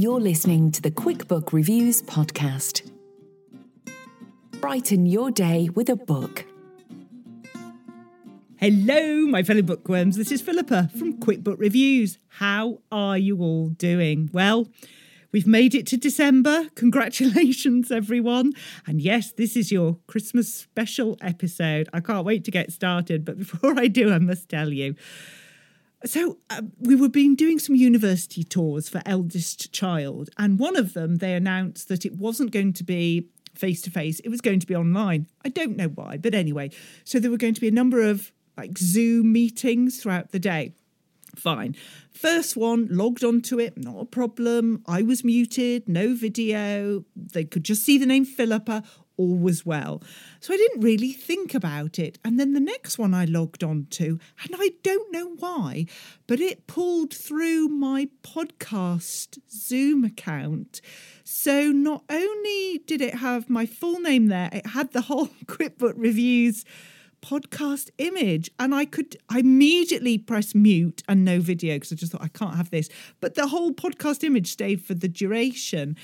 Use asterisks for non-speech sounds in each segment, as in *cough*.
You're listening to the QuickBook Reviews podcast. Brighten your day with a book. Hello, my fellow bookworms. This is Philippa from QuickBook Reviews. How are you all doing? Well, we've made it to December. *laughs* Congratulations, everyone. And yes, this is your Christmas special episode. I can't wait to get started. But *laughs* before I do, I must tell you so uh, we were been doing some university tours for eldest child, and one of them they announced that it wasn't going to be face to face; it was going to be online. I don't know why, but anyway, so there were going to be a number of like Zoom meetings throughout the day. Fine. First one, logged onto it, not a problem. I was muted, no video. They could just see the name Philippa all was well. So I didn't really think about it. And then the next one I logged on to, and I don't know why, but it pulled through my podcast Zoom account. So not only did it have my full name there, it had the whole *laughs* QuickBook Reviews podcast image and I could I immediately press mute and no video because I just thought I can't have this but the whole podcast image stayed for the duration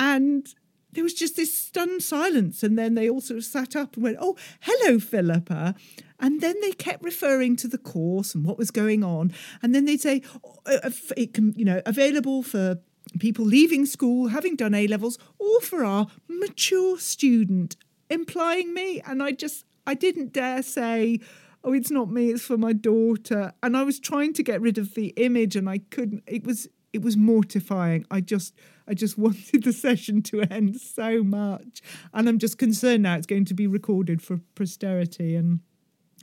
and there was just this stunned silence. And then they all sort of sat up and went, Oh, hello, Philippa. And then they kept referring to the course and what was going on. And then they'd say, oh, uh, it can, you know, available for people leaving school, having done A levels, or for our mature student, implying me. And I just, I didn't dare say, oh, it's not me, it's for my daughter. And I was trying to get rid of the image and I couldn't. It was, it was mortifying. I just, I just *laughs* wanted the session to end so much. And I'm just concerned now it's going to be recorded for posterity and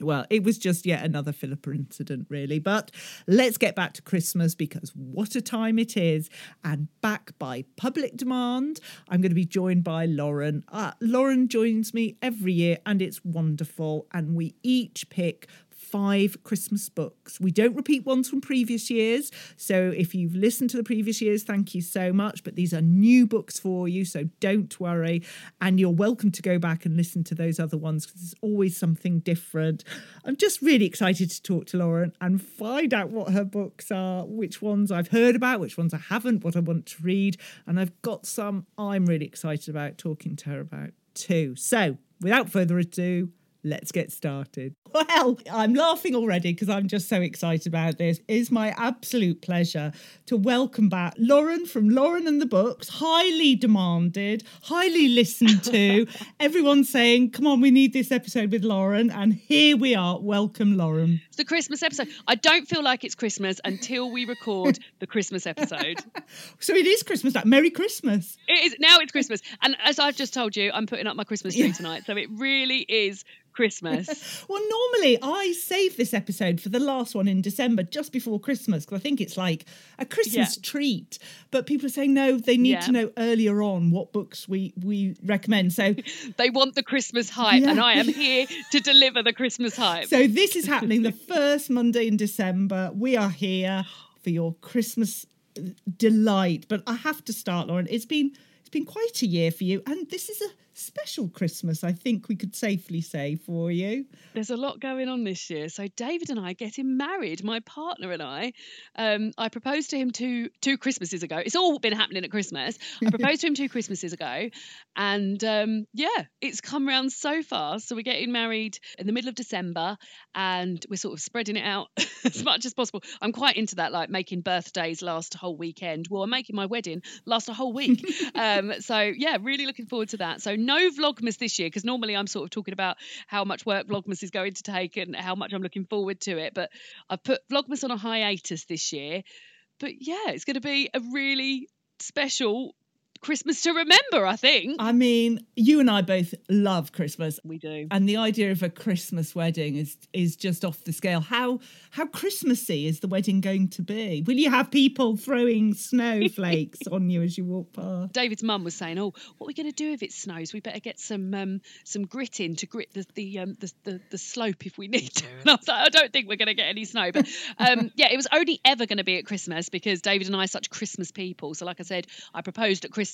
well, it was just yet another Philippa incident, really. But let's get back to Christmas because what a time it is. And back by public demand, I'm going to be joined by Lauren. Uh, Lauren joins me every year and it's wonderful. And we each pick five Christmas books. We don't repeat ones from previous years. So if you've listened to the previous years, thank you so much. But these are new books for you. So don't worry. And you're welcome to go back and listen to those other ones because there's always something different. I'm just really excited to talk to Lauren and find out what her books are, which ones I've heard about, which ones I haven't, what I want to read. And I've got some I'm really excited about talking to her about too. So without further ado, let's get started. Well, I'm laughing already because I'm just so excited about this. It's my absolute pleasure to welcome back Lauren from Lauren and the Books, highly demanded, highly listened to. *laughs* Everyone's saying, come on, we need this episode with Lauren. And here we are. Welcome, Lauren. It's the Christmas episode. I don't feel like it's Christmas until we record *laughs* the Christmas episode. so it is Christmas. Like, Merry Christmas. It is now it's Christmas. And as I've just told you, I'm putting up my Christmas tree tonight. So it really is Christmas. *laughs* well, normally I save this episode for the last one in December, just before Christmas, because I think it's like a Christmas yeah. treat. But people are saying no, they need yeah. to know earlier on what books we we recommend. So *laughs* they want the Christmas hype, yeah. and I am *laughs* here to deliver the Christmas hype. So this is happening the first Monday in December. We are here for your Christmas uh, delight. But I have to start, Lauren. It's been it's been quite a year for you, and this is a special Christmas, I think we could safely say for you. There's a lot going on this year. So David and I are getting married. My partner and I. Um, I proposed to him two two Christmases ago. It's all been happening at Christmas. I *laughs* proposed to him two Christmases ago, and um, yeah, it's come round so fast. So we're getting married in the middle of December, and we're sort of spreading it out *laughs* as much as possible. I'm quite into that, like making birthdays last a whole weekend. Well, I'm making my wedding last a whole week. *laughs* um, so yeah, really looking forward to that. So no Vlogmas this year because normally I'm sort of talking about how much work Vlogmas is going to take and how much I'm looking forward to it. But I've put Vlogmas on a hiatus this year. But yeah, it's going to be a really special Christmas to remember, I think. I mean, you and I both love Christmas. We do. And the idea of a Christmas wedding is is just off the scale. How how Christmassy is the wedding going to be? Will you have people throwing snowflakes *laughs* on you as you walk past? David's mum was saying, "Oh, what are we going to do if it snows? We better get some um, some grit in to grit the the, um, the, the the slope if we need to." *laughs* And I was like, "I don't think we're going to get any snow." But um, *laughs* yeah, it was only ever going to be at Christmas because David and I are such Christmas people. So, like I said, I proposed at Christmas,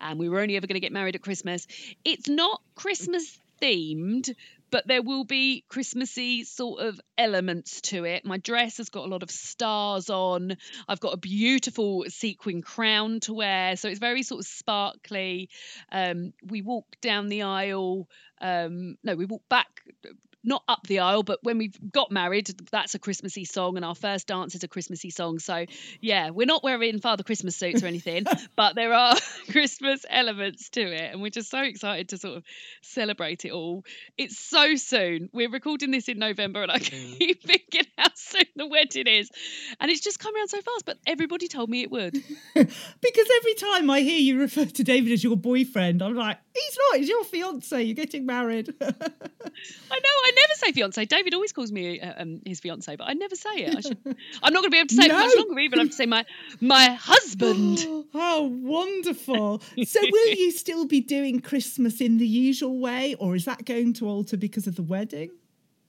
and we were only ever going to get married at Christmas. It's not Christmas themed, but there will be Christmassy sort of elements to it. My dress has got a lot of stars on. I've got a beautiful sequin crown to wear, so it's very sort of sparkly. Um, we walk down the aisle. Um, no, we walk back not up the aisle, but when we got married, that's a Christmassy song, and our first dance is a Christmassy song. So, yeah, we're not wearing Father Christmas suits or anything, *laughs* but there are *laughs* Christmas elements to it, and we're just so excited to sort of celebrate it all. It's so soon. We're recording this in November, and I mm. keep *laughs* thinking how soon the wedding is, and it's just come around so fast. But everybody told me it would. because every time I hear you refer to David as your boyfriend, I'm like, he's not. He's your fiance. You're getting married. *laughs* I know. I never say fiance. David always calls me uh, um, his fiance, but I never say it. I should. *laughs* I'm not going to be able to say No. it much longer. Even I have to say my my husband. *gasps* How wonderful. *laughs* so, will you still be doing Christmas in the usual way, or is that going to alter because of the wedding?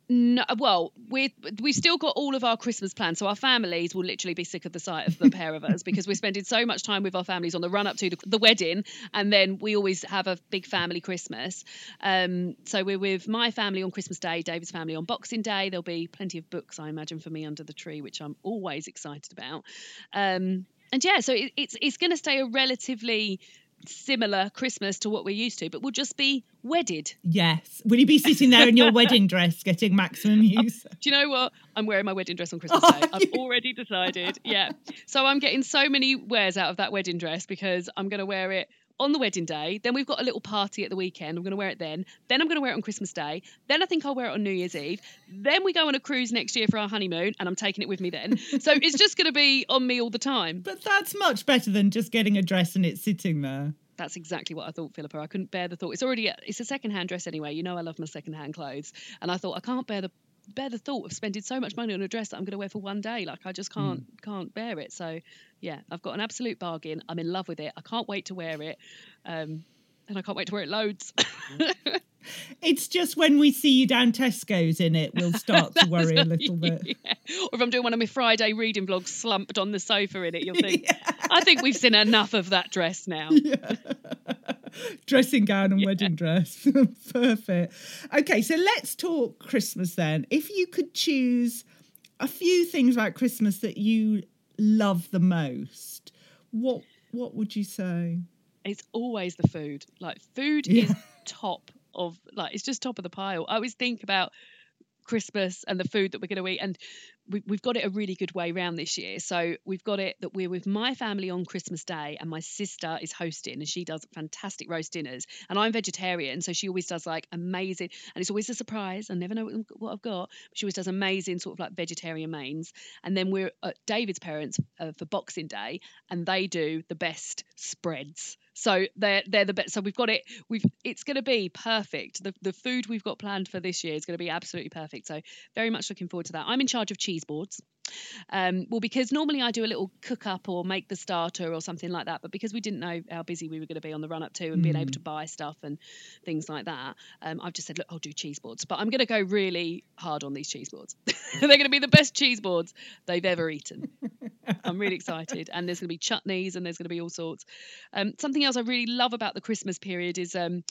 No, well, we we've still got all of our Christmas plans, so our families will literally be sick of the sight of the pair of us because we're spending so much time with our families on the run up to the, the wedding, and then we always have a big family Christmas. Um, so we're with my family on Christmas Day, David's family on Boxing Day. There'll be plenty of books, I imagine, for me under the tree, which I'm always excited about. Um, and yeah, so it, it's it's going to stay a relatively similar Christmas to what we're used to, but we'll just be wedded. Yes. Will you be sitting there in your *laughs* wedding dress getting maximum uh, use? Do you know what? I'm wearing my wedding dress on Christmas Day. *laughs* Oh, I've you? already *laughs* decided. Yeah. So I'm getting so many wears out of that wedding dress because I'm going to wear it on the wedding day. Then we've got a little party at the weekend. I'm going to wear it then. Then I'm going to wear it on Christmas Day. Then I think I'll wear it on New Year's Eve. Then we go on a cruise next year for our honeymoon and I'm taking it with me then. So *laughs* it's just going to be on me all the time. But that's much better than just getting a dress and it's sitting there. That's exactly what I thought, Philippa. I couldn't bear the thought. It's already it's a second-hand dress anyway. You know I love my second-hand clothes, and I thought I can't bear the bear the thought of spending so much money on a dress that I'm going to wear for one day. Like I just can't hmm. can't bear it. So yeah, I've got an absolute bargain. I'm in love with it. I can't wait to wear it, um, and I can't wait to wear it loads. *laughs* It's just when we see you down Tesco's in it, we'll *laughs* start to worry a little bit. *laughs* Yeah. Or if I'm doing one of my Friday reading vlogs slumped on the sofa in it, you'll think, I think we've seen enough of that dress now. Dressing gown and wedding dress. Perfect. Okay, so let's talk Christmas then. If you could choose a few things about Christmas that you love the most, what what would you say? it's always the food. Like food Yeah. is top of like it's just top of the pile. I always think about Christmas and the food that we're going to eat, and we, we've got it a really good way round this year. So we've got it that we're with my family on Christmas Day, and my sister is hosting, and she does fantastic roast dinners. And I'm vegetarian, so she always does like amazing, and it's always a surprise. I never know what, I've got. She always does amazing sort of like vegetarian mains. And then we're at David's parents uh, for Boxing Day, and they do the best spreads. So they're they're the best. So we've got it. We've it's going to be perfect. The the food we've got planned for this year is going to be absolutely perfect. So very much looking forward to that. I'm in charge of cheese boards. Um, well, because normally I do a little cook up or make the starter or something like that, but because we didn't know how busy we were going to be on the run up to and being able to buy stuff and things like that, um, I've just said, look, I'll do cheese boards. But I'm going to go really hard on these cheese boards. *laughs* They're going to be the best cheese boards they've ever eaten. *laughs* I'm really excited. And there's going to be chutneys and there's going to be all sorts. Um, something else I really love about the Christmas period is um,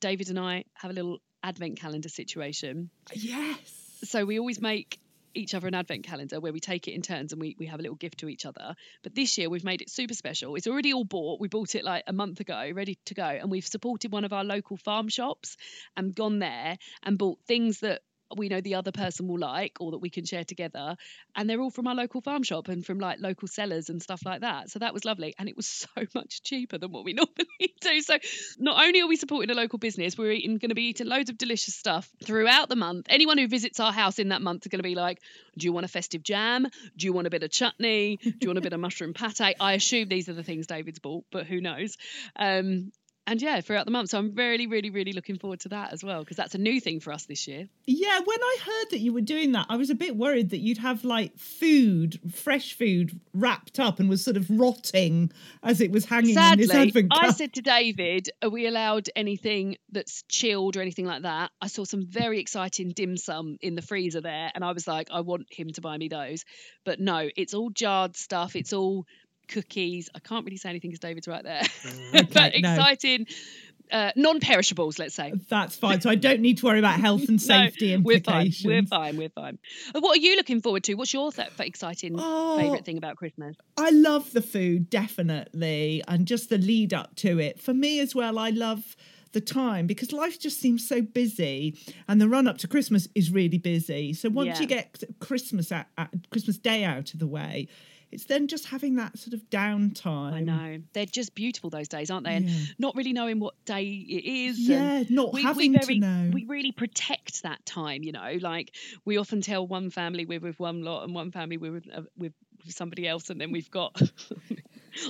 David and I have a little advent calendar situation. Yes. So we always make each other an advent calendar where we take it in turns and we, we have a little gift to each other. But this year we've made it super special. It's already all bought. We bought it like a month ago, ready to go. And we've supported one of our local farm shops and gone there and bought things that we know the other person will like or that we can share together. And they're all from our local farm shop and from like local sellers and stuff like that. So that was lovely. And it was *laughs* so much cheaper than what we *laughs* normally do. So not only are we supporting a local business we're eating going to be eating loads of delicious stuff throughout the month. Anyone who visits our house in that month are going to be like do you want a festive jam? Do you want a bit of chutney? Do you want a bit of mushroom pate? I assume these are the things david's bought but who knows? Um, and yeah, throughout the month. So I'm really, really, really looking forward to that as well because that's a new thing for us this year. Yeah, when I heard that you were doing that, I was a bit worried that you'd have like food, fresh food, wrapped up and was sort of rotting as it was hanging Sadly, in this advent I said to David, "Are we allowed anything that's chilled or anything like that?" I saw some very exciting dim sum in the freezer there, and I was like, "I want him to buy me those." But no, it's all jarred stuff. It's all cookies. I can't really say anything because David's right there. *laughs* but Okay, no. exciting, uh, non-perishables, let's say. That's fine. So I don't need to worry about health and *laughs* No, safety we're fine. implications. We're fine. We're fine. What are you looking forward to? What's your th- exciting Oh. favourite thing about Christmas? I love the food, definitely, and just the lead up to it. For me as well, I love the time because life just seems so busy, and the run up to Christmas is really busy. So once Yeah. you get Christmas at, Christmas Day out of the way, it's then just having that sort of downtime. I know they're just beautiful those days, aren't they? And Yeah. not really knowing what day it is. Yeah, and not we, having we to know. We really protect that time, you know. Like we often tell one family we're with one lot and one family we're with, uh, with somebody else, and then we've got. *laughs*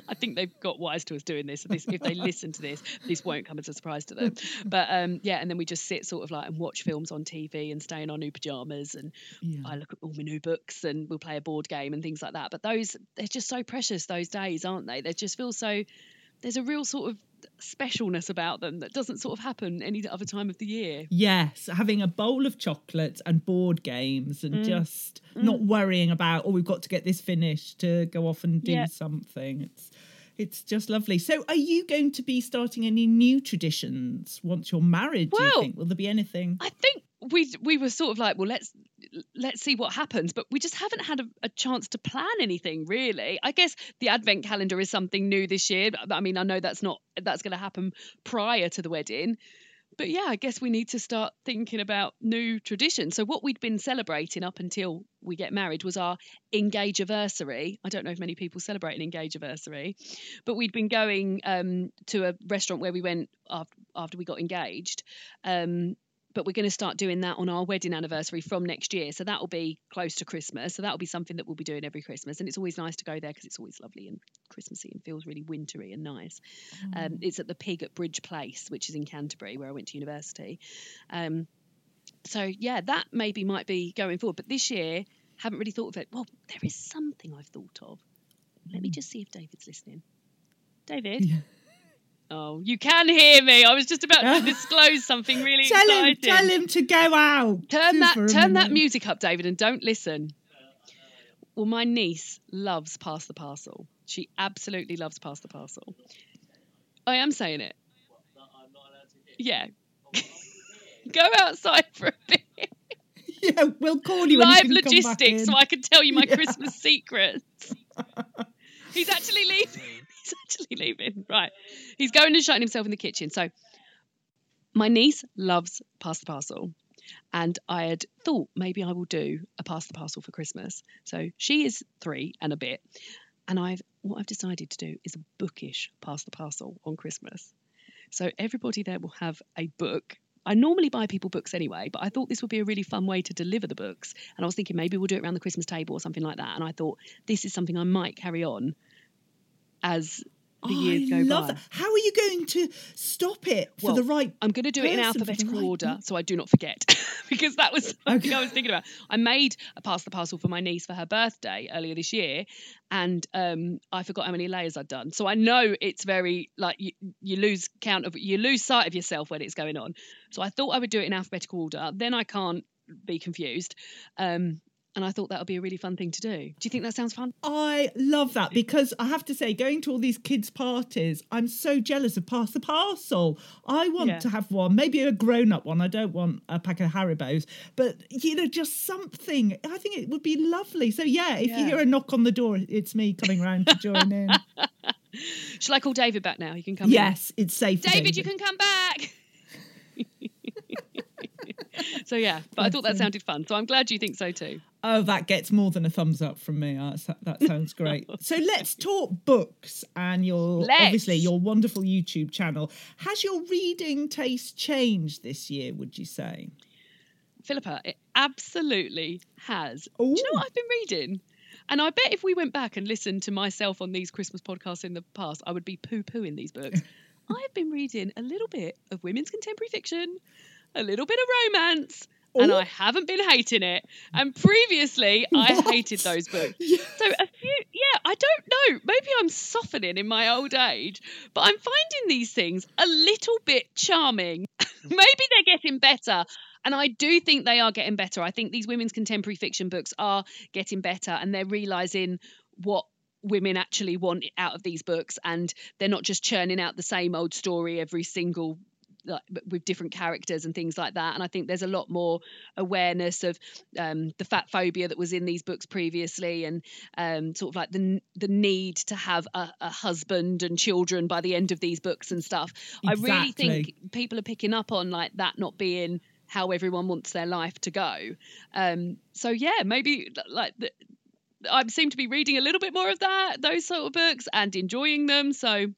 I think they've got wise to us doing this. So this, if they listen to this, this won't come as a surprise to them. But um, yeah, and then we just sit sort of like and watch films on TV and stay in our new pajamas, and Yeah. I look at all my new books and we'll play a board game and things like that. But those they're just so precious those days, aren't they? They just feel so. There's a real sort of specialness about them that doesn't sort of happen any other time of the year. Yes, having a bowl of chocolate and board games Mm. and just not worrying about oh we've got to get this finished to go off and do Yeah. something. It's it's just lovely. So are you going to be starting any new traditions once you're married, do you Well, think? Will there be anything? I think we we were sort of like, well, let's let's see what happens, but we just haven't had a, a chance to plan anything really. I guess the advent calendar is something new this year. I mean, I know that's not that's going to happen prior to the wedding. But yeah, I guess we need to start thinking about new traditions. So what we'd been celebrating up until we get married was our engage anniversary. I don't know if many people celebrate an engage anniversary, but we'd been going um, to a restaurant where we went after, after we got engaged. Um, but we're going to start doing that on our wedding anniversary from next year. So that will be close to Christmas. So that will be something that we'll be doing every Christmas. And it's always nice to go there because it's always lovely and Christmassy and feels really wintry and nice. Um, it's at the Pig at Bridge Place, which is in Canterbury, where I went to university. Um, so yeah, that maybe might be going forward. But this year, haven't really thought of it. Well, there is something I've thought of. Let me just see if David's listening. David. Yeah. Oh, you can hear me. I was just about to *laughs* disclose something really Tell exciting. him, tell him to go out. Turn that turn that music up, David, and don't listen. Well, my niece loves Pass the Parcel. She absolutely loves Pass the Parcel. I am saying it. Yeah. *laughs* Go outside for a bit. *laughs* Yeah, we'll call you. when you Live come back logistics, so I can tell you my Yeah. Christmas secrets. He's actually leaving. He's *laughs* actually leaving. Right. He's going and shutting himself in the kitchen. So my niece loves Pass the Parcel. And I had thought maybe I will do a Pass the Parcel for Christmas. So she is three and a bit. And I've what I've decided to do is a bookish Pass the Parcel on Christmas. So everybody there will have a book. I normally buy people books anyway, but I thought this would be a really fun way to deliver the books. And I was thinking maybe we'll do it around the Christmas table or something like that. And I thought this is something I might carry on as the years I go love by. that. How are you going to stop it for Well, the right? I'm going to do it in person for the alphabetical right- order so I do not forget *laughs* because that was something Okay. I was thinking about. I made a pass the parcel for my niece for her birthday earlier this year and um, I forgot how many layers I'd done. So I know it's very like you, you lose count of you lose sight of yourself when it's going on. So I thought I would do it in alphabetical order. Then I can't be confused. Um, and I thought that would be a really fun thing to do. Do you think that sounds fun? I love that because I have to say, going to all these kids' parties, I'm so jealous of Pass the Parcel. I want Yeah. to have one, maybe a grown up one. I don't want a pack of Haribos, but you know, just something. I think it would be lovely. So, yeah, if you hear a knock on the door, it's me coming round to join in. *laughs* Shall I call David back now? He can come in. yes, it's safe. for David, you can come back. So yeah, but I thought that sounded fun. So I'm glad you think so too. Oh, that gets more than a thumbs up from me. That sounds *laughs* great. so let's talk books and your Let's. obviously your wonderful YouTube channel. Has your reading taste changed this year? Would you say? Philippa, it absolutely has. Do you know what I've been reading? And I bet if we went back and listened to myself on these Christmas podcasts in the past, I would be poo pooing these books. *laughs* I've been reading a little bit of women's contemporary fiction, a little bit of romance, and I haven't been hating it. And previously, I *laughs* hated those books. *laughs* So a few, yeah, I don't know. Maybe I'm softening in my old age, but I'm finding these things a little bit charming. *laughs* Maybe they're getting better. And I do think they are getting better. I think these women's contemporary fiction books are getting better and they're realizing what women actually want out of these books and they're not just churning out the same old story every single like, with different characters and things like that. And I think there's a lot more awareness of um, the fat phobia that was in these books previously, and um, sort of like the the need to have a, a husband and children by the end of these books and stuff. I really think people are picking up on like that not being how everyone wants their life to go. Um, so yeah, maybe like the, I seem to be reading a little bit more of that, those sort of books, and enjoying them. So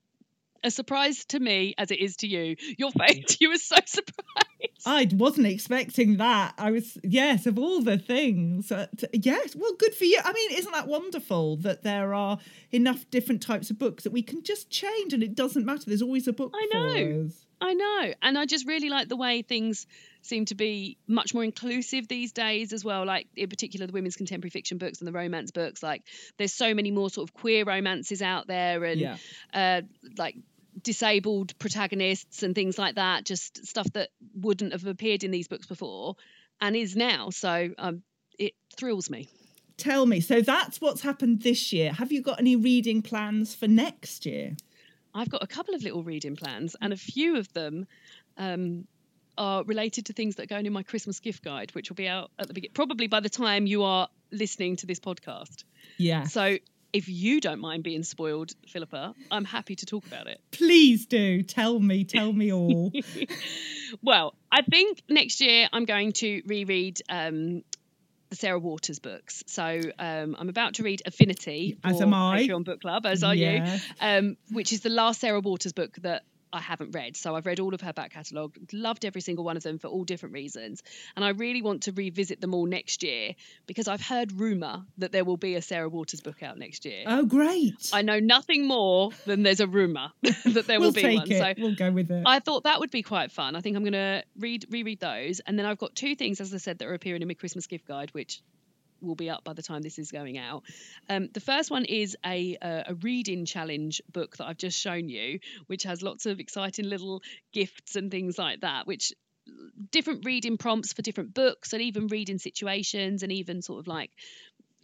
a surprise to me as it is to you. Your face, *laughs* you were so surprised. I wasn't expecting that. I was, yes, of all the things. Uh, yes, well, good for you. I mean, isn't that wonderful that there are enough different types of books that we can just change and it doesn't matter? There's always a book I for know. I know. And I just really like the way things seem to be much more inclusive these days as well. Like, in particular, the women's contemporary fiction books and the romance books. Like, there's so many more sort of queer romances out there and, Yeah. uh, like, disabled protagonists and things like that. Just stuff that wouldn't have appeared in these books before and is now. So, um, it thrills me. Tell me, so that's what's happened this year. Have you got any reading plans for next year? I've got a couple of little reading plans, and a few of them um, are related to things that are going in my Christmas gift guide, which will be out at the beginning, probably by the time you are listening to this podcast. Yeah. So, if you don't mind being spoiled, Philippa, I'm happy to talk about it. Please do. Tell me, tell me all. *laughs* Well, I think next year I'm going to reread um, the Sarah Waters books. So um, I'm about to read Affinity As am I. Patreon Book Club, as are Yes. you, um, which is the last Sarah Waters book that I haven't read. So I've read all of her back catalogue, loved every single one of them for all different reasons. And I really want to revisit them all next year because I've heard rumour that there will be a Sarah Waters book out next year. oh, great. I know nothing more than there's a rumour *laughs* that there we'll will be take one. it. So we'll go with it. I thought that would be quite fun. I think I'm going to read reread those, and then I've got two things, as I said, that are appearing in my Christmas gift guide, which will be up by the time this is going out. Um, the first one is a uh, a reading challenge book that I've just shown you, which has lots of exciting little gifts and things like that, which different reading prompts for different books and even reading situations and even sort of like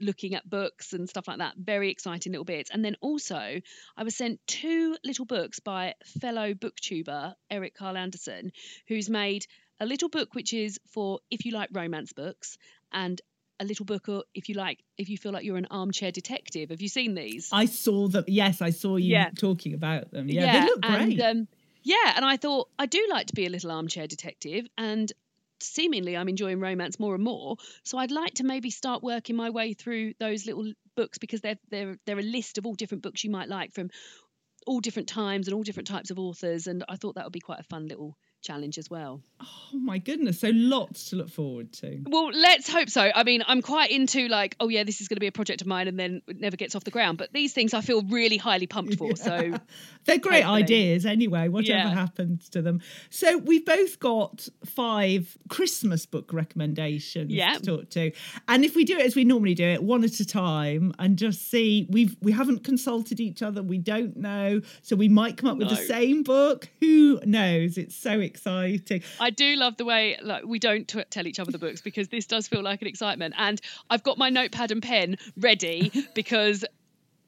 looking at books and stuff like that. Very exciting little bits. And then also, I was sent two little books by fellow booktuber Eric Karl Anderson, who's made a little book which is for if you like romance books and a little book or if you like if you feel like you're an armchair detective. Have you seen these? I saw them. Yes, I saw you Yeah. talking about them. Yeah, they look great. And, um, yeah, and I thought I do like to be a little armchair detective, and seemingly I'm enjoying romance more and more. So I'd like to maybe start working my way through those little books because they're they're they're a list of all different books you might like from all different times and all different types of authors. And I thought that would be quite a fun little challenge as well. Oh my goodness. So lots to look forward to. Well, let's hope so. I mean, I'm quite into like, oh yeah, this is going to be a project of mine, and then it never gets off the ground. But these things I feel really highly pumped for. So *laughs* They're great Hopefully. ideas anyway, whatever Yeah. happens to them. So we've both got five Christmas book recommendations Yeah. to talk to. And if we do it as we normally do it, one at a time and just see we've we haven't consulted each other, we don't know. So we might come up with the same book. Who knows? It's so exciting. I do love the way like we don't t- tell each other the books because this does feel like an excitement. And I've got my notepad and pen ready *laughs* because,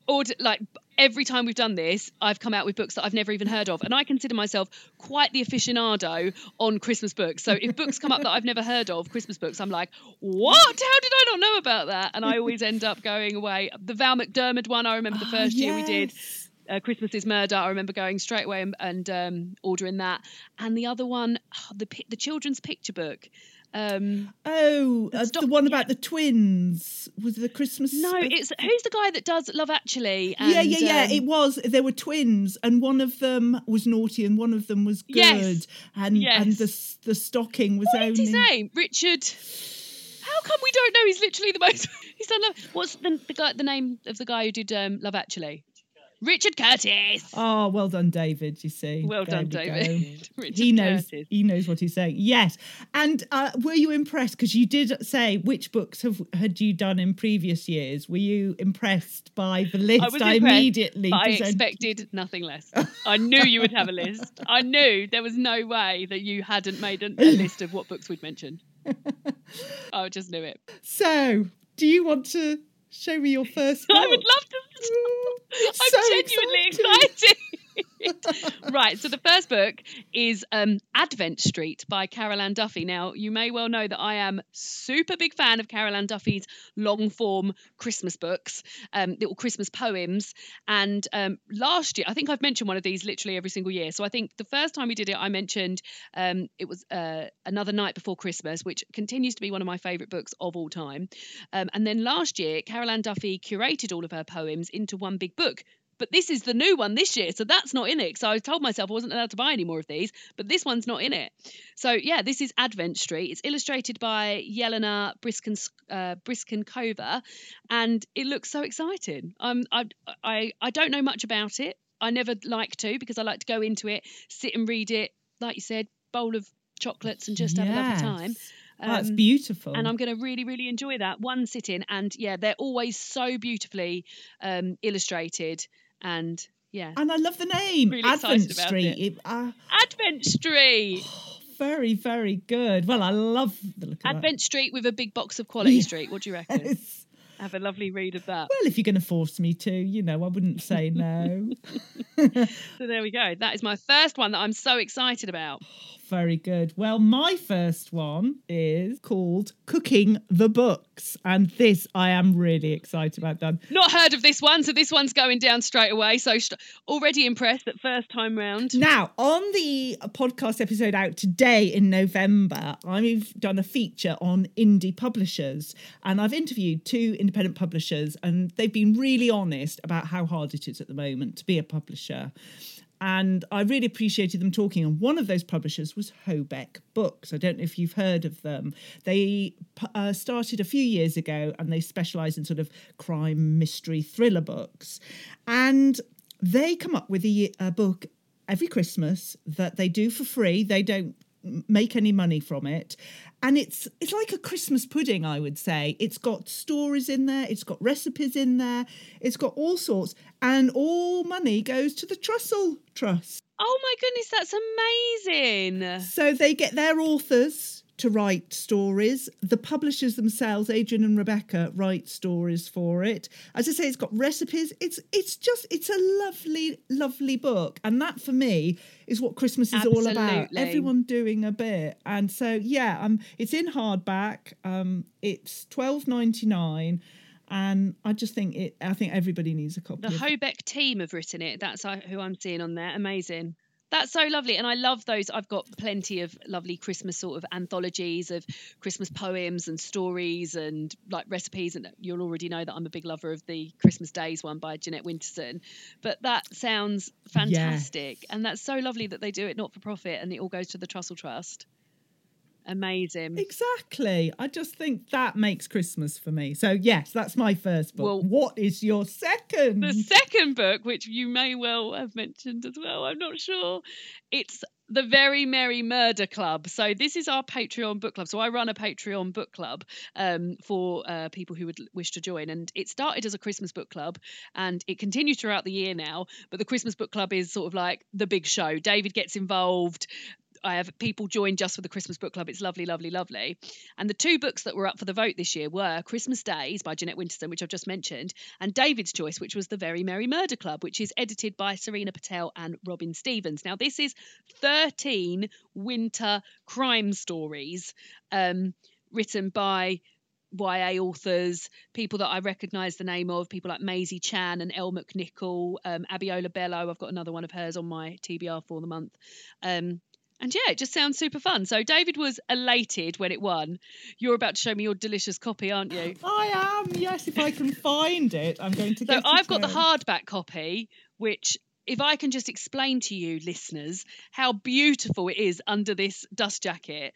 or like every time we've done this, I've come out with books that I've never even heard of, and I consider myself quite the aficionado on Christmas books. So if books come up that I've never heard of, Christmas books, I'm like, what? How did I not know about that? And I always end up going away. The Val McDermid one, I remember the Ah, first year we did yes. Uh, Christmas is Murder. I remember going straight away and, and um, ordering that. And the other one, oh, the the children's picture book. Um, Oh, uh, the one about the twins was the Christmas. no, uh, it's who's the guy that does Love Actually? And, yeah, yeah, yeah. um, it was. There were twins, and one of them was naughty, and one of them was good. Yes. And and the the stocking was What only his name? Richard. How come we don't know? He's literally the most. *laughs* He's done Love. What's the, the guy? The name of the guy who did um, Love Actually? Richard Curtis. Oh, well done, David. You see, Well There done, we. David. *laughs* Richard he knows. Curtis. He knows what he's saying. Yes. And uh, were you impressed? Because you did say which books have had you done in previous years? Were you impressed by the list I was I impressed, immediately but I expected nothing less. *laughs* I knew you would have a list. I knew there was no way that you hadn't made a, a list of what books we'd mentioned. *laughs* I just knew it. So, do you want to show me your first? *laughs* I would love to. It's mm, *laughs* I'm so genuinely *laughs* exciting. excited. *laughs* right, so the first book is um, Advent Street by Carol Ann Duffy. Now, you may well know that I am super big fan of Carol Ann Duffy's long form Christmas books, um, little Christmas poems. And um, last year, I think I've mentioned one of these literally every single year. So I think the first time we did it, I mentioned um, it was uh, Another Night Before Christmas, which continues to be one of my favourite books of all time. Um, and then last year, Carol Ann Duffy curated all of her poems into one big book. But this is the new one this year, so that's not in it. So I told myself I wasn't allowed to buy any more of these, but this one's not in it. So yeah, this is Advent Street. It's illustrated by Yelena Briskin uh, Bryksenkova, and it looks so exciting. Um, I, I I don't know much about it. I never like to because I like to go into it, sit and read it, like you said, bowl of chocolates and just have a lovely time. Yes. That's Um, beautiful. and I'm going to really, really enjoy that one sitting. And yeah, they're always so beautifully um, illustrated. And yeah, And I love the name Really Advent Street. it. It- uh, Advent Street, *gasps* very, very good. Well, I love the look of Advent Street with a big box of Quality Street. What do you *laughs* reckon? Have a lovely read of that. well, if you're going to force me to, you know, I wouldn't say no. *laughs* So there we go. That is my first one that I'm so excited about. *gasps* Very good. Well, my first one is called Cooking the Books. And this I am really excited about, Dan. Not heard of this one, so this one's going down straight away. So st- already impressed at first time round. Now, on the podcast episode out today in November, I've done a feature on indie publishers and I've interviewed two independent publishers and they've been really honest about how hard it is at the moment to be a publisher. And I really appreciated them talking. And one of those publishers was Hobeck Books. I don't know if you've heard of them. They uh, started a few years ago and they specialise in sort of crime, mystery, thriller books. And they come up with a, a book every Christmas that they do for free. They don't make any money from it. And it's it's like a christmas pudding i would say. It's got stories in there it's got recipes in there it's got all sorts and all money goes to the trussell trust. Oh my goodness, that's amazing. so they get their authors to write stories. The publishers themselves, Adrian and Rebecca, write stories for it. As I say, it's got recipes. It's it's just it's a lovely, lovely book. And that for me is what Christmas is all about. Everyone doing a bit. And so yeah, um it's in hardback. Um it's twelve ninety nine. And I just think it I think everybody needs a copy The. Hobeck team have written it. That's uh, who I'm seeing on there. Amazing. That's so lovely. And I love those. I've got plenty of lovely Christmas sort of anthologies of Christmas poems and stories and like recipes. And you'll already know that I'm a big lover of the Christmas Days one by Jeanette Winterson. But that sounds fantastic. And that's so lovely that they do it not for profit and it all goes to the Trussell Trust. Amazing. Exactly. I just think that makes Christmas for me. So, yes, that's my first book. Well- what is your second? The second book, which you may well have mentioned as well, I'm not sure. It's The Very Merry Murder Club. So, this is our Patreon book club. So, I run a Patreon book club um, for uh, people who would wish to join. And it started as a Christmas book club and it continues throughout the year now. But the Christmas book club is sort of like the big show. David gets involved. I have people join just for the Christmas book club. It's lovely, lovely, lovely. And the two books that were up for the vote this year were Christmas Days by Jeanette Winterson, which I've just mentioned, and David's Choice, which was The Very Merry Murder Club, which is edited by Serena Patel and Robin Stevens. Now, this is 13 winter crime stories um, written by YA authors, people that I recognise the name of, people like Maisie Chan and Elle McNicoll, um, Abiola Bello. I've got another one of hers on my TBR for the month. Um, and yeah, it just sounds super fun. So David was elated when it won. You're about to show me your delicious copy, aren't you? I am, yes, if I can find it, I'm going to So I've got the hardback copy, which if I can just explain to you, listeners, how beautiful it is under this dust jacket.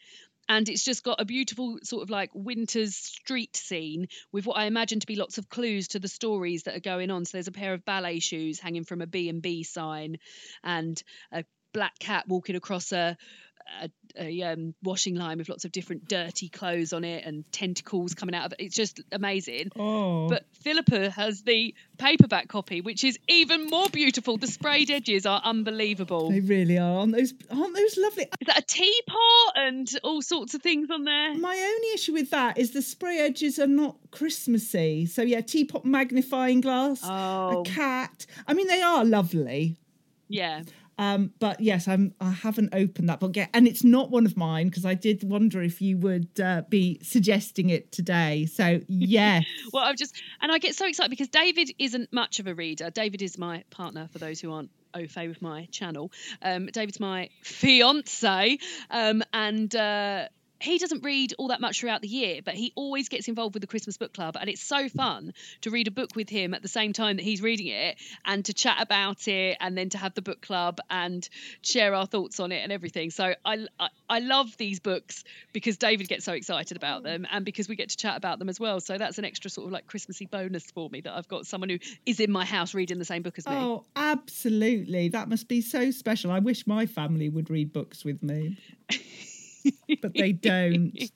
And it's just got a beautiful sort of like winter's street scene with what I imagine to be lots of clues to the stories that are going on. So there's a pair of ballet shoes hanging from a B and B sign, and a black cat walking across a a, a um, washing line with lots of different dirty clothes on it and tentacles coming out of it. It's just amazing. Oh. But Philippa has the paperback copy, which is even more beautiful. The sprayed edges are unbelievable. They really are. Aren't those, aren't those lovely? Is that a teapot and all sorts of things on there? My only issue with that is the spray edges are not Christmassy. So, yeah, teapot magnifying glass, Oh. a cat. I mean, they are lovely. Yeah. Um, but yes, I'm. I haven't opened that book yet, and it's not one of mine because I did wonder if you would uh, be suggesting it today. So yes, *laughs* Well, I've just, and I get so excited because David isn't much of a reader. David is my partner, for those who aren't au fait with my channel. Um, David's my fiance, um, and uh, he doesn't read all that much throughout the year, but he always gets involved with the Christmas book club, and it's so fun to read a book with him at the same time that he's reading it, and to chat about it, and then to have the book club and share our thoughts on it and everything. So I, I, I love these books because David gets so excited about mm. them, and because we get to chat about them as well. So that's an extra sort of like Christmassy bonus for me that I've got someone who is in my house reading the same book as me. oh, absolutely, that must be so special. I wish my family would read books with me, *laughs* but they don't. *laughs*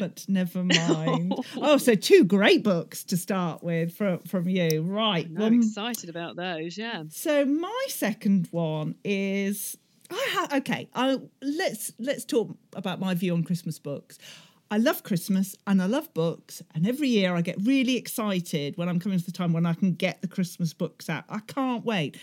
But never mind. Oh, so two great books to start with from from you, right? I'm well, um, excited about those. Yeah. So my second one is I ha- okay. I let's let's talk about my view on Christmas books. I love Christmas and I love books, and every year I get really excited when I'm coming to the time when I can get the Christmas books out. I can't wait.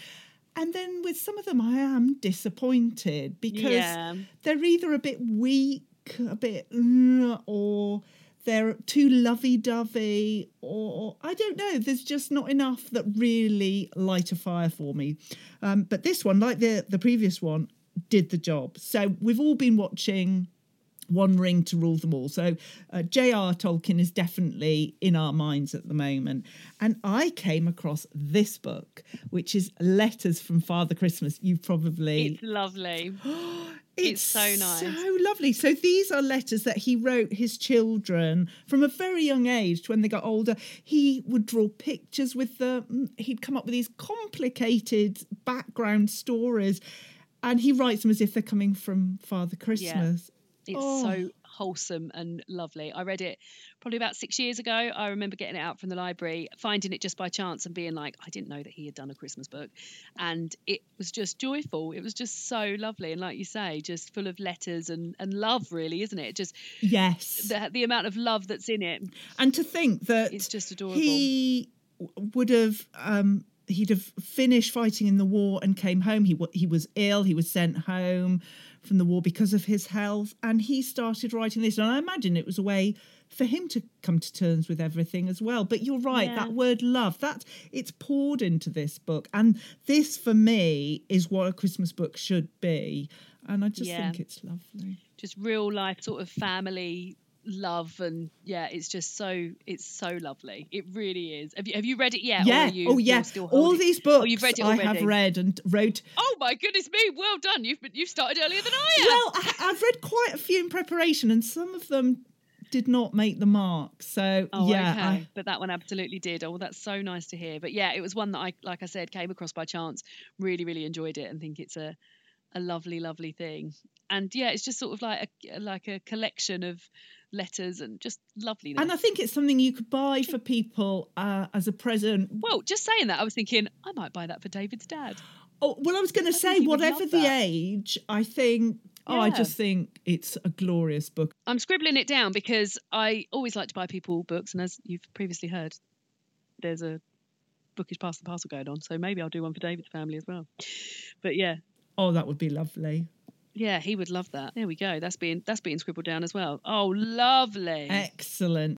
And then with some of them, I am disappointed because Yeah. they're either a bit weak, a bit, mm, or they're too lovey-dovey, or I don't know. There's just not enough that really light a fire for me. Um, but this one, like the the previous one, did the job. So we've all been watching one Ring to Rule Them All. So uh, J.R. Tolkien is definitely in our minds at the moment. And I came across this book, which is Letters from Father Christmas. You've probably It's lovely. *gasps* it's, It's so nice. So lovely. So these are letters that he wrote his children from a very young age to when they got older. He would draw pictures with them. He'd come up with these complicated background stories. And he writes them as if they're coming from Father Christmas. It's Oh. so wholesome and lovely. I read it probably about six years ago. I remember getting it out from the library, finding it just by chance and being like, I didn't know that he had done a Christmas book. And it was just joyful. It was just so lovely. And like you say, just full of letters and, and love, really, isn't it? Just Yes. the, the amount of love that's in it. and to think that It's just adorable. he would have um he'd have finished fighting in the war and came home he he was ill he was sent home from the war because of his health and he started writing this and i imagine it was a way for him to come to terms with everything as well. But you're right, Yeah. that word love, that it's poured into this book. And this for me is what a Christmas book should be. And I just Yeah. think it's lovely. just real life sort of family love and yeah it's just so it's so lovely it really is have you, have you read it yet yeah. you, oh, yeah. still All these books oh, you've read it I have read and wrote. oh my goodness me well done you've been, you've started earlier than i am Well, I, I've read quite a few in preparation, and some of them did not make the mark. So Oh, yeah, okay. I- but that one absolutely did. Oh, well, that's so nice to hear. But yeah, it was one that I, like I said, came across by chance. Really, really enjoyed it, and think it's a, a lovely, lovely thing. And yeah, it's just sort of like a like a collection of letters and just loveliness. and I think it's something you could buy for people uh, as a present. well, just saying that, I was thinking I might buy that for David's dad. Oh, well, I was going to say, whatever the that. age, I think. Oh, I just think it's a glorious book. I'm scribbling it down because I always like to buy people books, and as you've previously heard, there's a bookish pass the parcel going on. So maybe I'll do one for David's family as well. But yeah, Oh, that would be lovely. Yeah, he would love that. There we go. That's being that's being scribbled down as well. Oh, lovely. Excellent.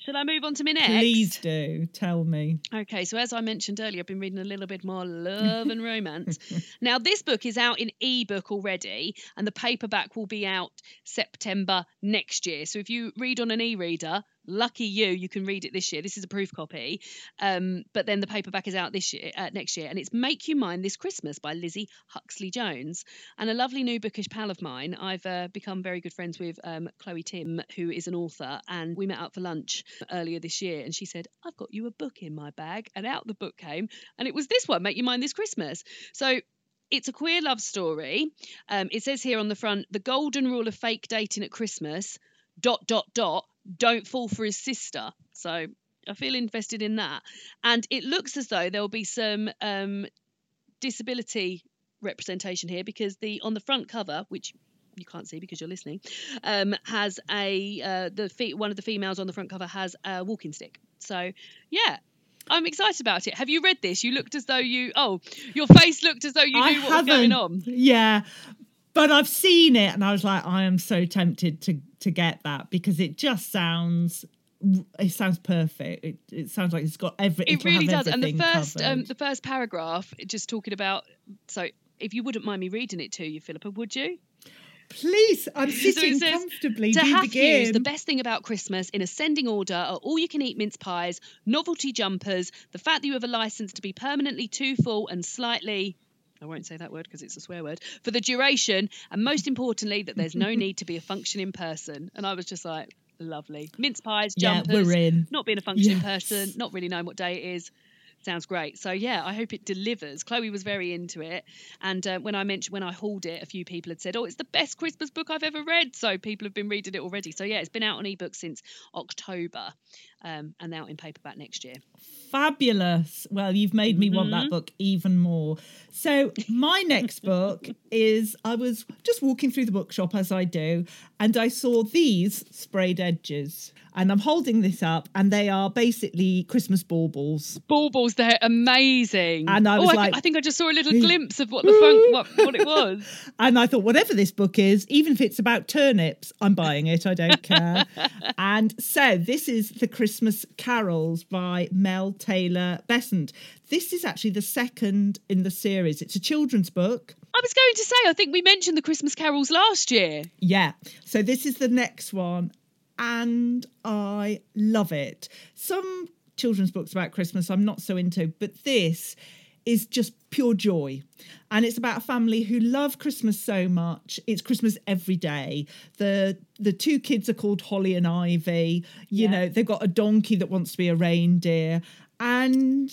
Shall I move on to my next? please do tell me. Okay, so as I mentioned earlier, I've been reading a little bit more love and romance. *laughs* now, this book is out in ebook already, and the paperback will be out September next year. So if you read on an e reader, lucky you, you can read it this year. This is a proof copy, um, but then the paperback is out this year, uh, next year, and it's "Make You Mine This Christmas" by Lizzie Huxley Jones, and a lovely new bookish pal of mine. I've uh, become very good friends with um, Chloe Tim, who is an author, and we met up for lunch earlier this year, and she said, "I've got you a book in my bag," and out the book came, and it was this one, "Make You Mine This Christmas." So it's a queer love story. Um, it says here on the front, the golden rule of fake dating at Christmas, dot, dot, dot, don't fall for his sister. So I feel invested in that. And it looks as though there will be some um, disability representation here because the on the front cover, which you can't see because you're listening, um, has a uh, the fe- one of the females on the front cover has a walking stick. So yeah. I'm excited about it. Have you read this? You looked as though you oh, your face looked as though you I knew what was going on. Yeah, but I've seen it, and I was like, I am so tempted to to get that because it just sounds. It sounds perfect. It, it sounds like it's got every. It really does. And the first um, the first paragraph, just talking about so if you wouldn't mind me reading it to you, Philippa, would you? Please, I'm *laughs* So sitting says, comfortably. To Do have begin. Hughes, the best thing about Christmas in ascending order are all you can eat mince pies, novelty jumpers, the fact that you have a license to be permanently too full and slightly. I won't say that word because it's a swear word. For the duration, and most importantly, that there's no need to be a functioning person. And I was just like, lovely. Mince pies, Yeah, jumpers, we're in. not being a functioning Yes. person, not really knowing what day it is. Sounds great. So yeah, I hope it delivers. Chloe was very into it, and uh, when I mentioned when I hauled it, a few people had said, "Oh, it's the best Christmas book I've ever read." So people have been reading it already. So yeah, it's been out on ebook since October, um, and out in paperback next year. Fabulous. Well, you've made me want Mm-hmm. that book even more. So, my next *laughs* book is I was just walking through the bookshop as I do, and I saw these sprayed edges. And I'm holding this up, and they are basically Christmas baubles. Baubles, they're amazing. And I oh, was I, like- I think I just saw a little glimpse of what the fun, *laughs* what, what it was. And I thought, whatever this book is, even if it's about turnips, I'm buying it. I don't care. *laughs* and so this is The Christmas Carols by Mel Taylor Bessent. This is actually the second in the series. It's a children's book. I was going to say, I think we mentioned the Christmas carols last year. Yeah. So this is the next one. And I love it. Some children's books about Christmas I'm not so into, but this is just pure joy. And it's about a family who love Christmas so much. It's Christmas every day. The the two kids are called Holly and Ivy. You know, they've got a donkey that wants to be a reindeer. And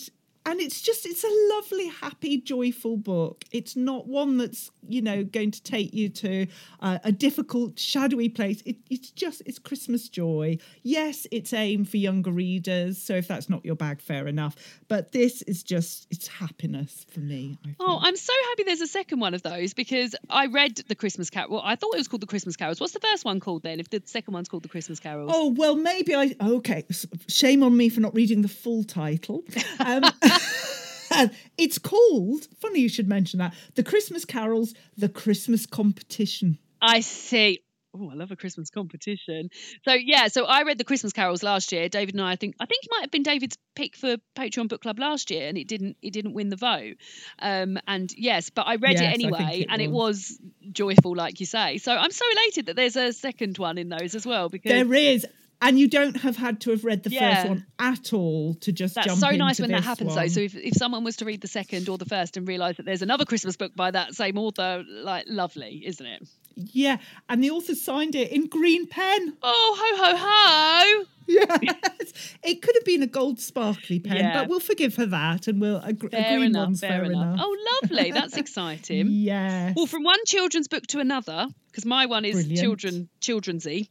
and it's just it's a lovely happy joyful book it's not one that's you know going to take you to uh, a difficult shadowy place it, it's just it's christmas joy yes it's aimed for younger readers so if that's not your bag fair enough but this is just it's happiness for me Oh. I'm so happy there's a second one of those because I read the Christmas Carol. Well, I thought it was called the Christmas Carols. What's the first one called then? If the second one's called the Christmas Carols? Oh well, maybe I. Okay, shame on me for not reading the full title. Um, *laughs* *laughs* it's called. Funny you should mention that. The Christmas Carols, the Christmas Competition. I see. Oh, I love a Christmas competition. So yeah, so I read the Christmas carols last year. David and I, I think, I think it might have been David's pick for Patreon Book Club last year, and it didn't, it didn't win the vote. Um, and yes, but I read Yes, it anyway, it and it was. was joyful, like you say. So I'm so elated that there's a second one in those as well because There is, and you don't have had to have read the Yeah. first one at all to just That's jump so nice when that happens, though. So if, if someone was to read the second or the first and realise that there's another Christmas book by that same author, like lovely, isn't it? yeah, and the author signed it in green pen. Oh ho ho ho! *laughs* Yes, *laughs* it could have been a gold sparkly pen, Yeah. but we'll forgive her that, and we'll a, gr- a Fair green enough, one's fair, fair, enough. Oh, lovely! That's *laughs* exciting. Yeah. Well, from one children's book to another, because my one is Brilliant. children childrensy,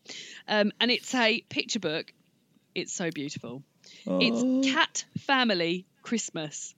um, and it's a picture book. It's so beautiful. Oh. It's Cat Family Christmas.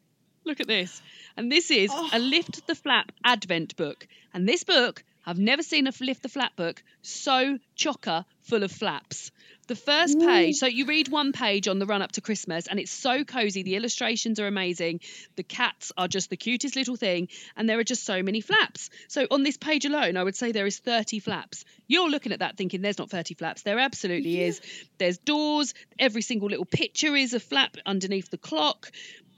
Look at this, and this is Oh. a Lift the Flap Advent book. And this book, I've never seen a Lift the Flap book so chocker full of flaps. The first page, so you read one page on the run up to Christmas, and it's so cozy. The illustrations are amazing. The cats are just the cutest little thing, and there are just so many flaps. So on this page alone, I would say there is 30 flaps. You're looking at that thinking there's not 30 flaps. There absolutely is. There's doors. Every single little picture is a flap underneath the clock.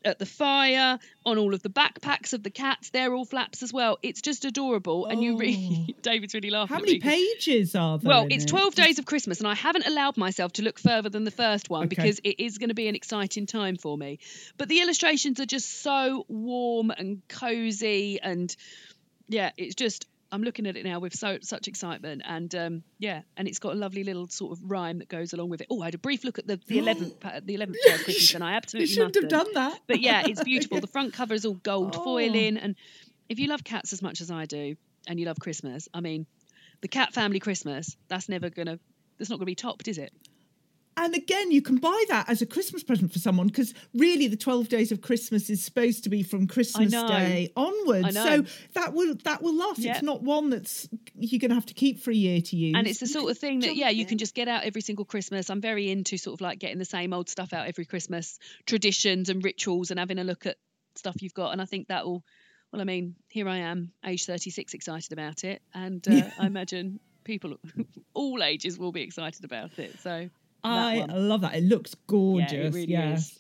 At the fire, on all of the backpacks of the cats, they're all flaps as well. It's just adorable, and you read. Oh. *laughs* David's really laughing. How at many pages are there? well, it's it? 12 days of Christmas, and I haven't allowed myself to look further than the first one Okay. because it is going to be an exciting time for me. But the illustrations are just so warm and cozy, and yeah, it's just. I'm looking at it now with so such excitement, and um, yeah, and it's got a lovely little sort of rhyme that goes along with it. Oh, I had a brief look at the the eleventh the eleventh day of Christmas, and I absolutely You shouldn't have done that. But yeah, it's *laughs* beautiful. The front cover is all gold Oh. foiling, and if you love cats as much as I do, and you love Christmas, I mean, the cat family Christmas, that's never gonna, that's not gonna be topped, is it? And again, you can buy that as a Christmas present for someone because really the 12 days of Christmas is supposed to be from Christmas. Day onwards. So that will that will last. Yeah. It's not one that's you're going to have to keep for a year to use. And it's the You sort of thing that, jump yeah, you can just get out every single Christmas. I'm very into sort of like getting the same old stuff out every Christmas, traditions and rituals, and having a look at stuff you've got. And I think that will, well, I mean, here I am, age 36, excited about it. And uh, *laughs* I imagine people *laughs* all ages will be excited about it. So that I love that. It looks gorgeous. really yes. is.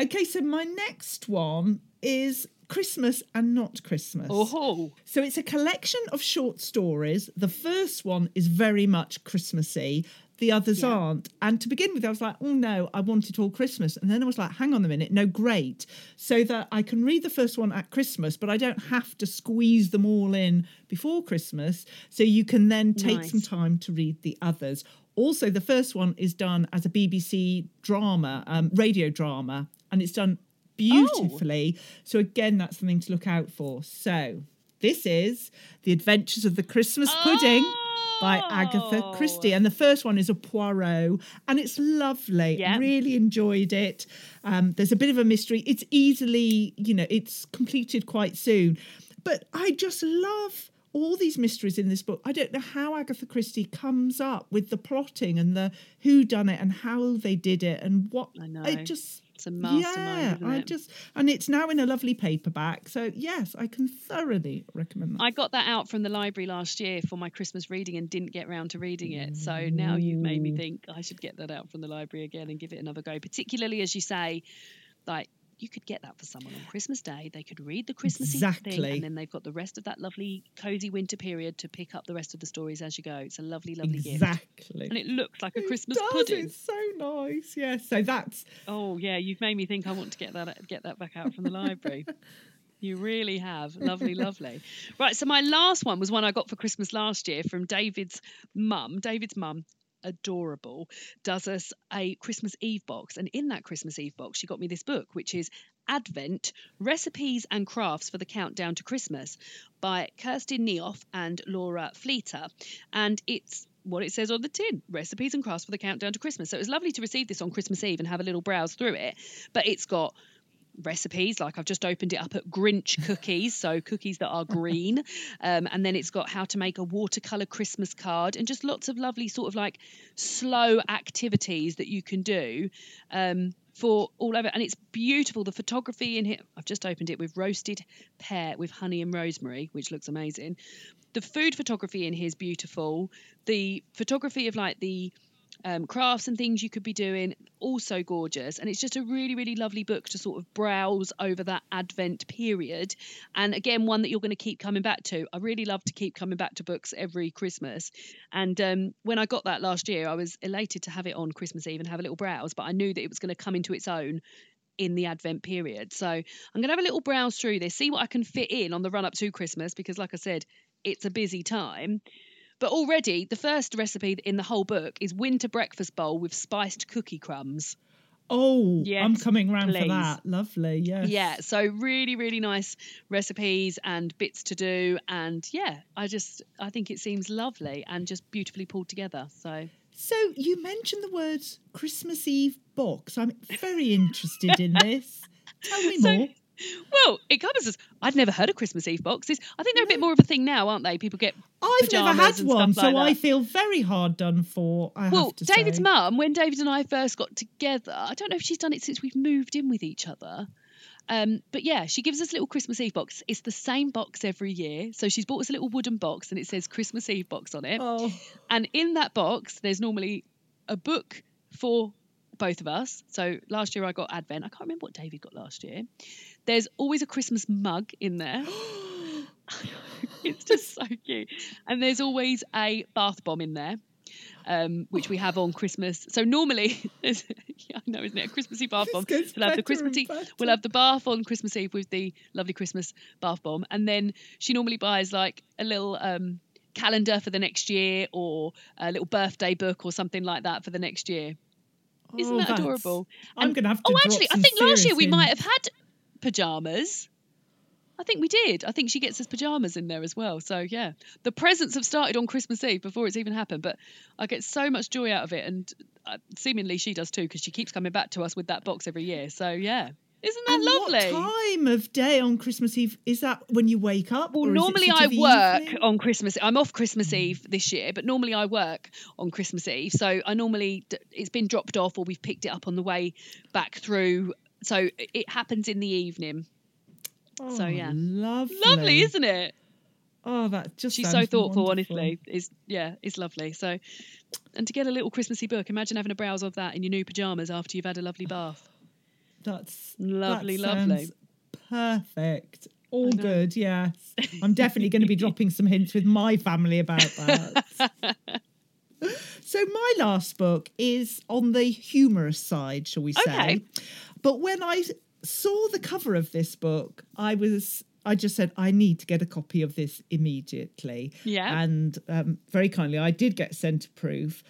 Okay, so my next one is Christmas and not Christmas. Oh, So it's a collection of short stories. The first one is very much Christmassy. The others aren't. And to begin with, I was like, oh no, I want it all Christmas. And then I was like, hang on a minute, no, great. So that I can read the first one at Christmas, but I don't have to squeeze them all in before Christmas. So you can then take some time to read the others. Also, the first one is done as a BBC drama, um, radio drama, and it's done beautifully. So, again, that's something to look out for. So, this is The Adventures of the Christmas Pudding by Agatha Christie. And the first one is a Poirot, and it's lovely. Yeah. Really enjoyed it. Um, there's a bit of a mystery. It's easily, you know, it's completed quite soon. But I just love all these mysteries in this book. I don't know how Agatha Christie comes up with the plotting and the who done it and how they did it and what I know. it just It's a mastermind, Yeah, I just and it's now in a lovely paperback. So yes, I can thoroughly recommend that. I got that out from the library last year for my Christmas reading and didn't get round to reading it. So now you've made me think I should get that out from the library again and give it another go. Particularly as you say, like you could get that for someone on Christmas Day. They could read the Christmas Eve thing, Exactly. and then they've got the rest of that lovely, cozy winter period to pick up the rest of the stories as you go. It's a lovely, lovely gift, exactly. and it looks like a Christmas does, pudding. It's so nice. Yes. So that's Oh yeah, you've made me think I want to get that get that back out from the library. *laughs* You really have. Lovely, lovely. Right, so my last one was one I got for Christmas last year from David's mum. David's mum, adorable, does us a Christmas Eve box. And in that Christmas Eve box, she got me this book, which is Advent Recipes and Crafts for the Countdown to Christmas by Kirstin Niehoff and Laura Fleiter. And it's what it says on the tin recipes and crafts for the countdown to Christmas. So it was lovely to receive this on Christmas Eve and have a little browse through it. But it's got recipes like I've just opened it up at Grinch *laughs* cookies, so cookies that are green. Um, and then it's got how to make a watercolor Christmas card and just lots of lovely sort of like slow activities that you can do. Um, for all over, and it's beautiful. The photography in here, I've just opened it with roasted pear with honey and rosemary, which looks amazing. The food photography in here is beautiful. The photography of like the um, crafts and things you could be doing. Also gorgeous. And it's just a really really lovely book to sort of browse over that advent period. And again one that you're going to keep coming back to. I really love to keep coming back to books every christmas. And um, when i got that last year i was elated to have it on christmas eve and have a little browse but i knew that it was going to come into its own in the Advent period. So I'm going to have a little browse through this, see what I can fit in on the run up to Christmas, because like I said, it's a busy time. But already, the first recipe in the whole book is winter breakfast bowl with spiced cookie crumbs. oh, I'm coming round for that. Lovely. yeah. Yeah, so really, really nice recipes and bits to do. And yeah, I just, I think it seems lovely and just beautifully pulled together. So So you mentioned the words Christmas Eve box. I'm very interested in *laughs* this. Tell me So- more. Well, it covers us. I'd never heard of Christmas Eve boxes. I think they're a bit more of a thing now, aren't they? People get. I've never had one, like so I feel very hard done for. I Well, have to David's say. mum, when David and I first got together, I don't know if she's done it since we've moved in with each other. Um, but yeah, she gives us a little Christmas Eve box. It's the same box every year. So she's bought us a little wooden box and it says Christmas Eve box on it. Oh, And in that box, there's normally a book for both of us. So last year I got Advent. I can't remember what David got last year. There's always a Christmas mug in there. *gasps* *laughs* it's just so cute. And there's always a bath bomb in there. Um, which we have on Christmas. So normally, *laughs* yeah, I know, isn't it? A Christmassy bath bomb. We'll have the Christmassy. We'll have the bath on Christmas Eve with the lovely Christmas bath bomb, and then she normally buys like a little um, calendar for the next year or a little birthday book or something like that for the next year. Isn't oh, that adorable? I'm going to have to. Oh, actually, I think last year we might have had pajamas. I think we did. I think she gets us pajamas in there as well. So yeah, the presents have started on Christmas Eve before it's even happened. But I get so much joy out of it, and uh, seemingly she does too because she keeps coming back to us with that box every year. So yeah, Isn't that And lovely? What time of day on Christmas Eve is that when you wake up? Well, or normally I work evening? on Christmas. I'm off Christmas mm. Eve this year, but normally I work on Christmas Eve. So I normally it's been dropped off or we've picked it up on the way back through. So it happens in the evening. so Oh, yeah, lovely, lovely, isn't it? Oh, that just She's so thoughtful. wonderful. Honestly, is yeah, it's lovely. So, and to get a little Christmassy book, imagine having a browse of that in your new pajamas after you've had a lovely bath. That's Lovely, that lovely. Perfect. All good. Yes, I'm definitely going to be *laughs* dropping some hints with my family about that. *laughs* so my last book is on the humorous side, shall we say? Okay. But when I saw the cover of this book, I was. I just said I need to get a copy of this immediately. Yeah. And um, very kindly, I did get sent a proof,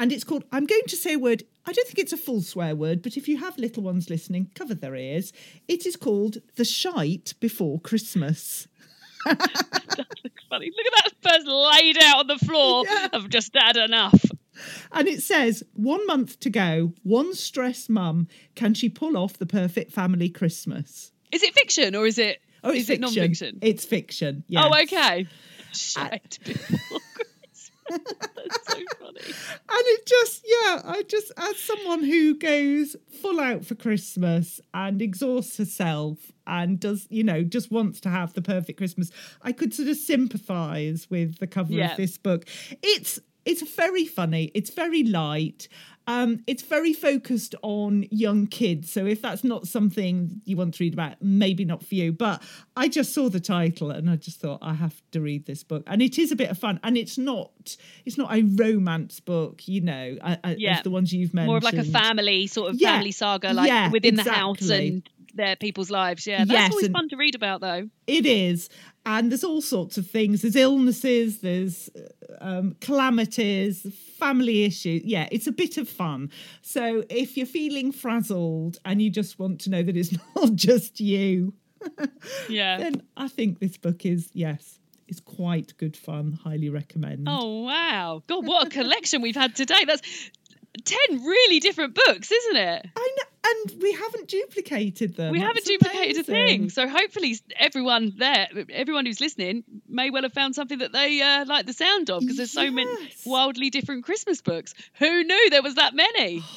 and it's called. I'm going to say a word. I don't think it's a full swear word, but if you have little ones listening, cover their ears. It is called "The Shite Before Christmas." *laughs* that looks Funny. Look at that person laid out on the floor. *laughs* Yeah. I've just had enough. And it says, one month to go, one stressed mum, can she pull off the perfect family Christmas? Is it fiction or is it? Oh, it's is it non-fiction? It's fiction. Yes. Oh, okay. Shite before Christmas. *laughs* That's so funny. And it just, yeah, I just, as someone who goes full out for Christmas and exhausts herself and does, you know, just wants to have the perfect Christmas, I could sort of sympathise with the cover Yeah. of this book. It's, it's very funny. It's very light. Um, it's very focused on young kids. So if that's not something you want to read about, maybe not for you. But I just saw the title and I just thought I have to read this book. And it is a bit of fun. And it's not it's not a romance book, you know, Yeah. as the ones you've mentioned. More of like a family sort of Yeah. family saga, like Yeah, within the house and their people's lives. Yeah, that's Yes, always fun to read about, though. It is. And there's all sorts of things. There's illnesses, there's um, calamities, family issues. Yeah, it's a bit of fun. So if you're feeling frazzled and you just want to know that it's *laughs* not just you, *laughs* Yeah. then I think this book is, yes, is quite good fun. Highly recommend. Oh wow! God, what a collection we've had today. That's ten really different books, isn't it? I know, and we haven't duplicated them. we That's haven't duplicated a thing. So hopefully, everyone there, everyone who's listening, may well have found something that they uh, like the sound of because there's so many wildly different Christmas books. Who knew there was that many? *gasps*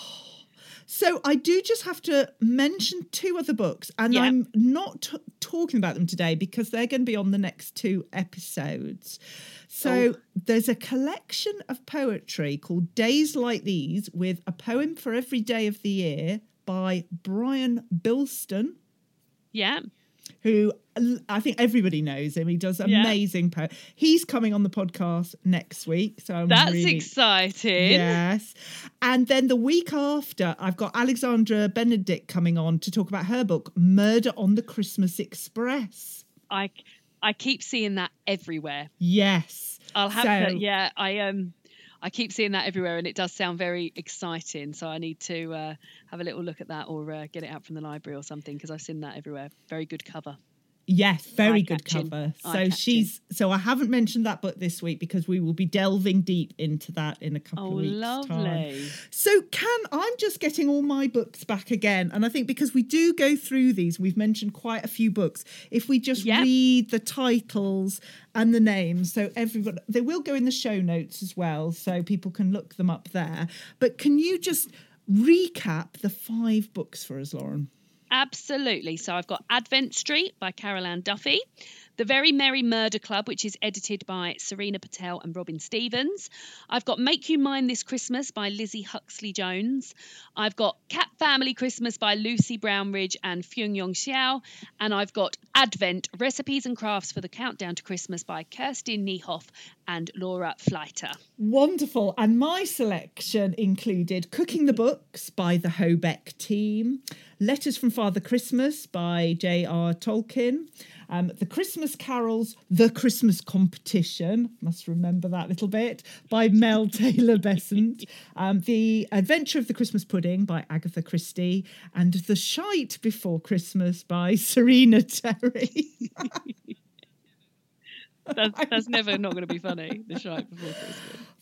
So I do just have to mention two other books, and Yeah. I'm not t- talking about them today because they're going to be on the next two episodes. So Oh. there's a collection of poetry called Days Like These with a poem for every day of the year by Brian Bilston. Yeah. Who I think everybody knows him. He does Yeah. amazing. He's coming on the podcast next week, so I'm That's really exciting. Yes. And then the week after, I've got Alexandra Benedict coming on to talk about her book, Murder on the Christmas Express. I I keep seeing that everywhere. Yes. I'll have So- to. Yeah, I um, I keep seeing that everywhere, and it does sound very exciting. So I need to uh, have a little look at that, or uh, get it out from the library or something, because I've seen that everywhere. Very good cover. Yes, very good cover. So she's so I haven't mentioned that book this week because we will be delving deep into that in a couple Oh, of weeks. Time. lovely. So can I'm just getting all my books back again, and I think because we do go through these, we've mentioned quite a few books. If we just Yep. read the titles and the names, so everyone they will go in the show notes as well, so people can look them up there. But can you just recap the five books for us, Lauren? Absolutely. So I've got Advent Street by Carol Ann Duffy, The Very Merry Murder Club, which is edited by Serena Patel and Robin Stevens. I've got Make You Mine This Christmas by Lizzie Huxley Jones. I've got Cat Family Christmas by Lucy Brownridge and Fyung Yong Xiao. And I've got Advent Recipes and Crafts for the Countdown to Christmas by Kirstin Niehoff and Laura Fleiter. Wonderful. And my selection included Cooking the Books by the Hobeck team, Letters from Father Christmas by J.R. Tolkien, um, The Christmas Carols, The Christmas Competition, must remember that little bit, by Mel *laughs* Taylor Bessent, um, The Adventure of the Christmas Pudding by Agatha Christie, and The Shite Before Christmas by *laughs* Serena Terry. *laughs* That's, that's never not going to be funny, the shite before Christmas.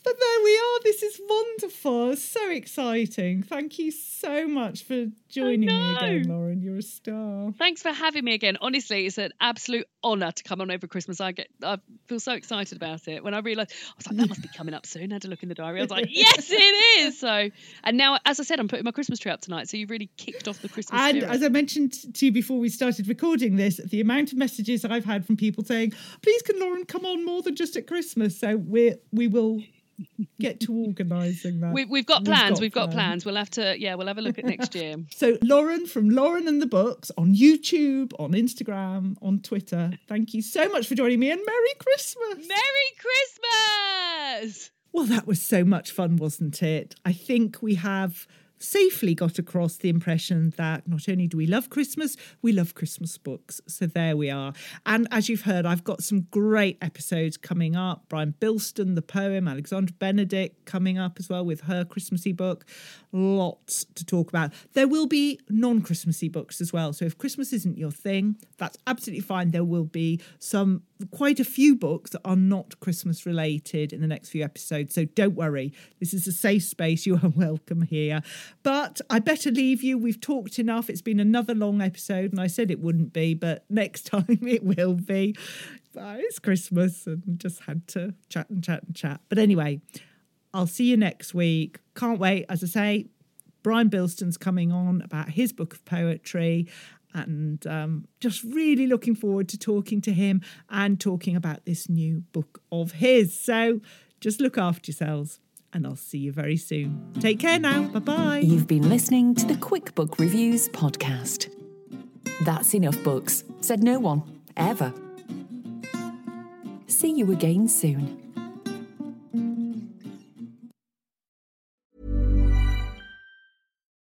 But there we are. This is wonderful. So exciting. Thank you so much for joining me again, Lauren. You're a star. Thanks for having me again. Honestly, it's an absolute honour to come on over Christmas. I get, I feel so excited about it. When I realised, I was like, that must be coming up soon. I had to look in the diary. I was like, *laughs* yes, it is. So, and now, as I said, I'm putting my Christmas tree up tonight. So you've really kicked off the Christmas. And spirit. as I mentioned to you before we started recording this, the amount of messages I've had from people saying, "Please, can Lauren come on more than just at Christmas?" So we we will get to organising that. we, we've got plans. We've got plans. We'll have to, yeah, we'll have a look at next year. *laughs* So, Lauren from Lauren and the Books on YouTube, on Instagram, on Twitter. Thank you so much for joining me and Merry Christmas. Merry Christmas! Well, that was so much fun, wasn't it? I think we have safely got across the impression that not only do we love Christmas, we love Christmas books. So there we are. And as you've heard, I've got some great episodes coming up. Brian Bilston, the poem, Alexandra Benedict coming up as well with her Christmassy book. Lots to talk about. There will be non Christmassy books as well. So if Christmas isn't your thing, that's absolutely fine. There will be some quite a few books that are not Christmas related in the next few episodes. So don't worry. This is a safe space. You are *laughs* welcome here. But I better leave you. We've talked enough. It's been another long episode, and I said it wouldn't be, but *laughs* next time it will be. But it's Christmas and just had to chat and chat and chat. But anyway, I'll see you next week. Can't wait. As I say, Brian Bilston's coming on about his book of poetry and um, just really looking forward to talking to him and talking about this new book of his. So just look after yourselves and I'll see you very soon. Take care now. Bye bye. You've been listening to the Quick Book Reviews podcast. That's enough books, said no one, ever. See you again soon.